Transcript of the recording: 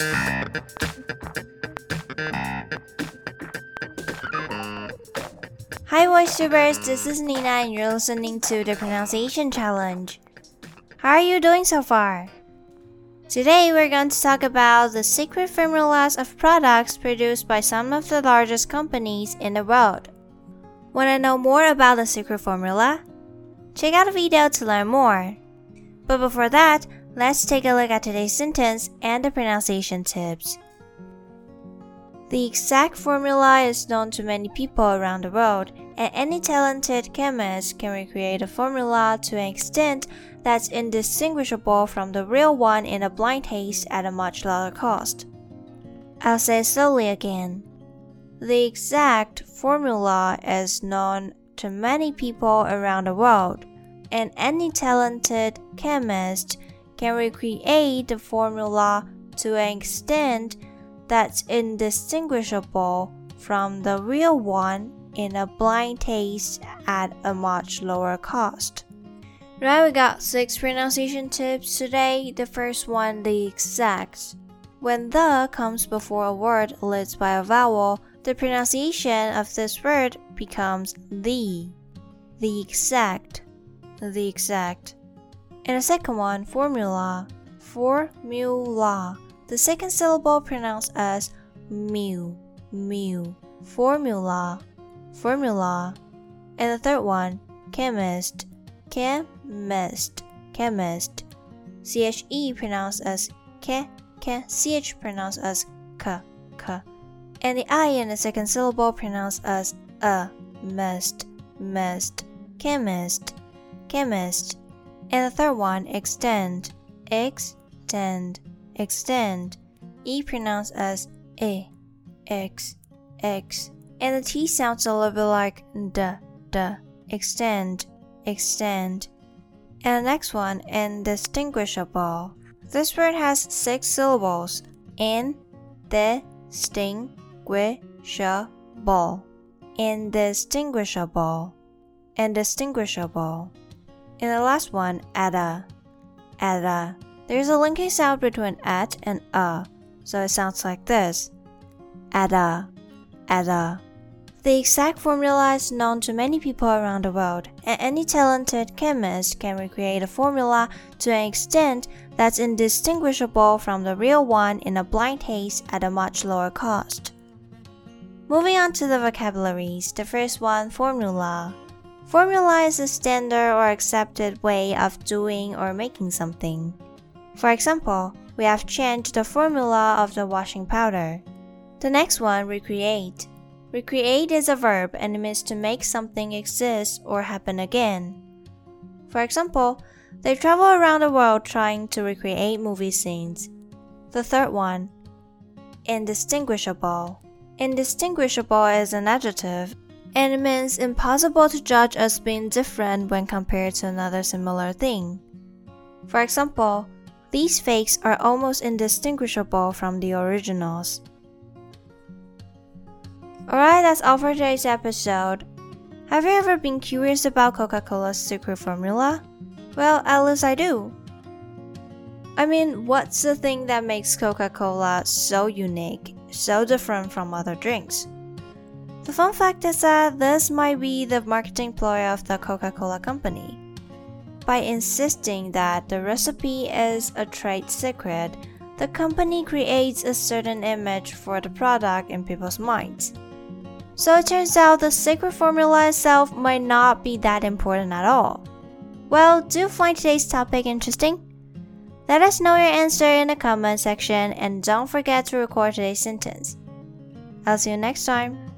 Hi, VoiceTubers, this is Nina, and you're listening to the Pronunciation Challenge. How are you doing so far? Today, we're going to talk about the secret formulas of products produced by some of the largest companies in the world. Want to know more about the secret formula? Check out the video to learn more. But before that, let's take a look at today's sentence and the pronunciation tips. The exact formula is known to many people around the world, and any talented chemist can recreate a formula to an extent that's indistinguishable from the real one in a blind taste at a much lower cost. I'll say slowly again. The exact formula is known to many people around the world, and any talented chemist can recreate the formula to an extent that's indistinguishable from the real one in a blind taste at a much lower cost. Right, we got six pronunciation tips today. The first one, the exact. When the comes before a word leads by a vowel, the pronunciation of this word becomes the. The exact. The exact. And the second one, formula. Formula. The second syllable pronounced as mu, mu. Formula, formula. And the third one, chemist, chemist, chemist. CHE pronounced as ke, ke. CH pronounced as k, k. And the I in the second syllable pronounced as a, mist, mist. Chemist, chemist. And the third one, extend, extend, extend. E pronounced as e, x, x. And the T sounds a little bit like d, d. Extend, extend. And the next one, indistinguishable. This word has six syllables. In, the, sting, indistinguishable. Indistinguishable. Indistinguishable. And the last one, ada. Ada. There's a linking sound between at and a, so it sounds like this. Ada. Ada. The exact formula is known to many people around the world, and any talented chemist can recreate a formula to an extent that's indistinguishable from the real one in a blind taste at a much lower cost. Moving on to the vocabularies, the first one, formula. Formula is a standard or accepted way of doing or making something. For example, we have changed the formula of the washing powder. The next one, recreate. Recreate is a verb and means to make something exist or happen again. For example, they travel around the world trying to recreate movie scenes. The third one, indistinguishable. Indistinguishable is an adjective and it means impossible to judge as being different when compared to another similar thing. For example, these fakes are almost indistinguishable from the originals. Alright, that's all for today's episode. Have you ever been curious about Coca Cola's secret formula? Well, at least I do. I mean, what's the thing that makes Coca Cola so unique, so different from other drinks? The fun fact is that this might be the marketing ploy of the Coca Cola Company. By insisting that the recipe is a trade secret, the company creates a certain image for the product in people's minds. So it turns out the secret formula itself might not be that important at all. Well, do you find today's topic interesting? Let us know your answer in the comment section and don't forget to record today's sentence. I'll see you next time.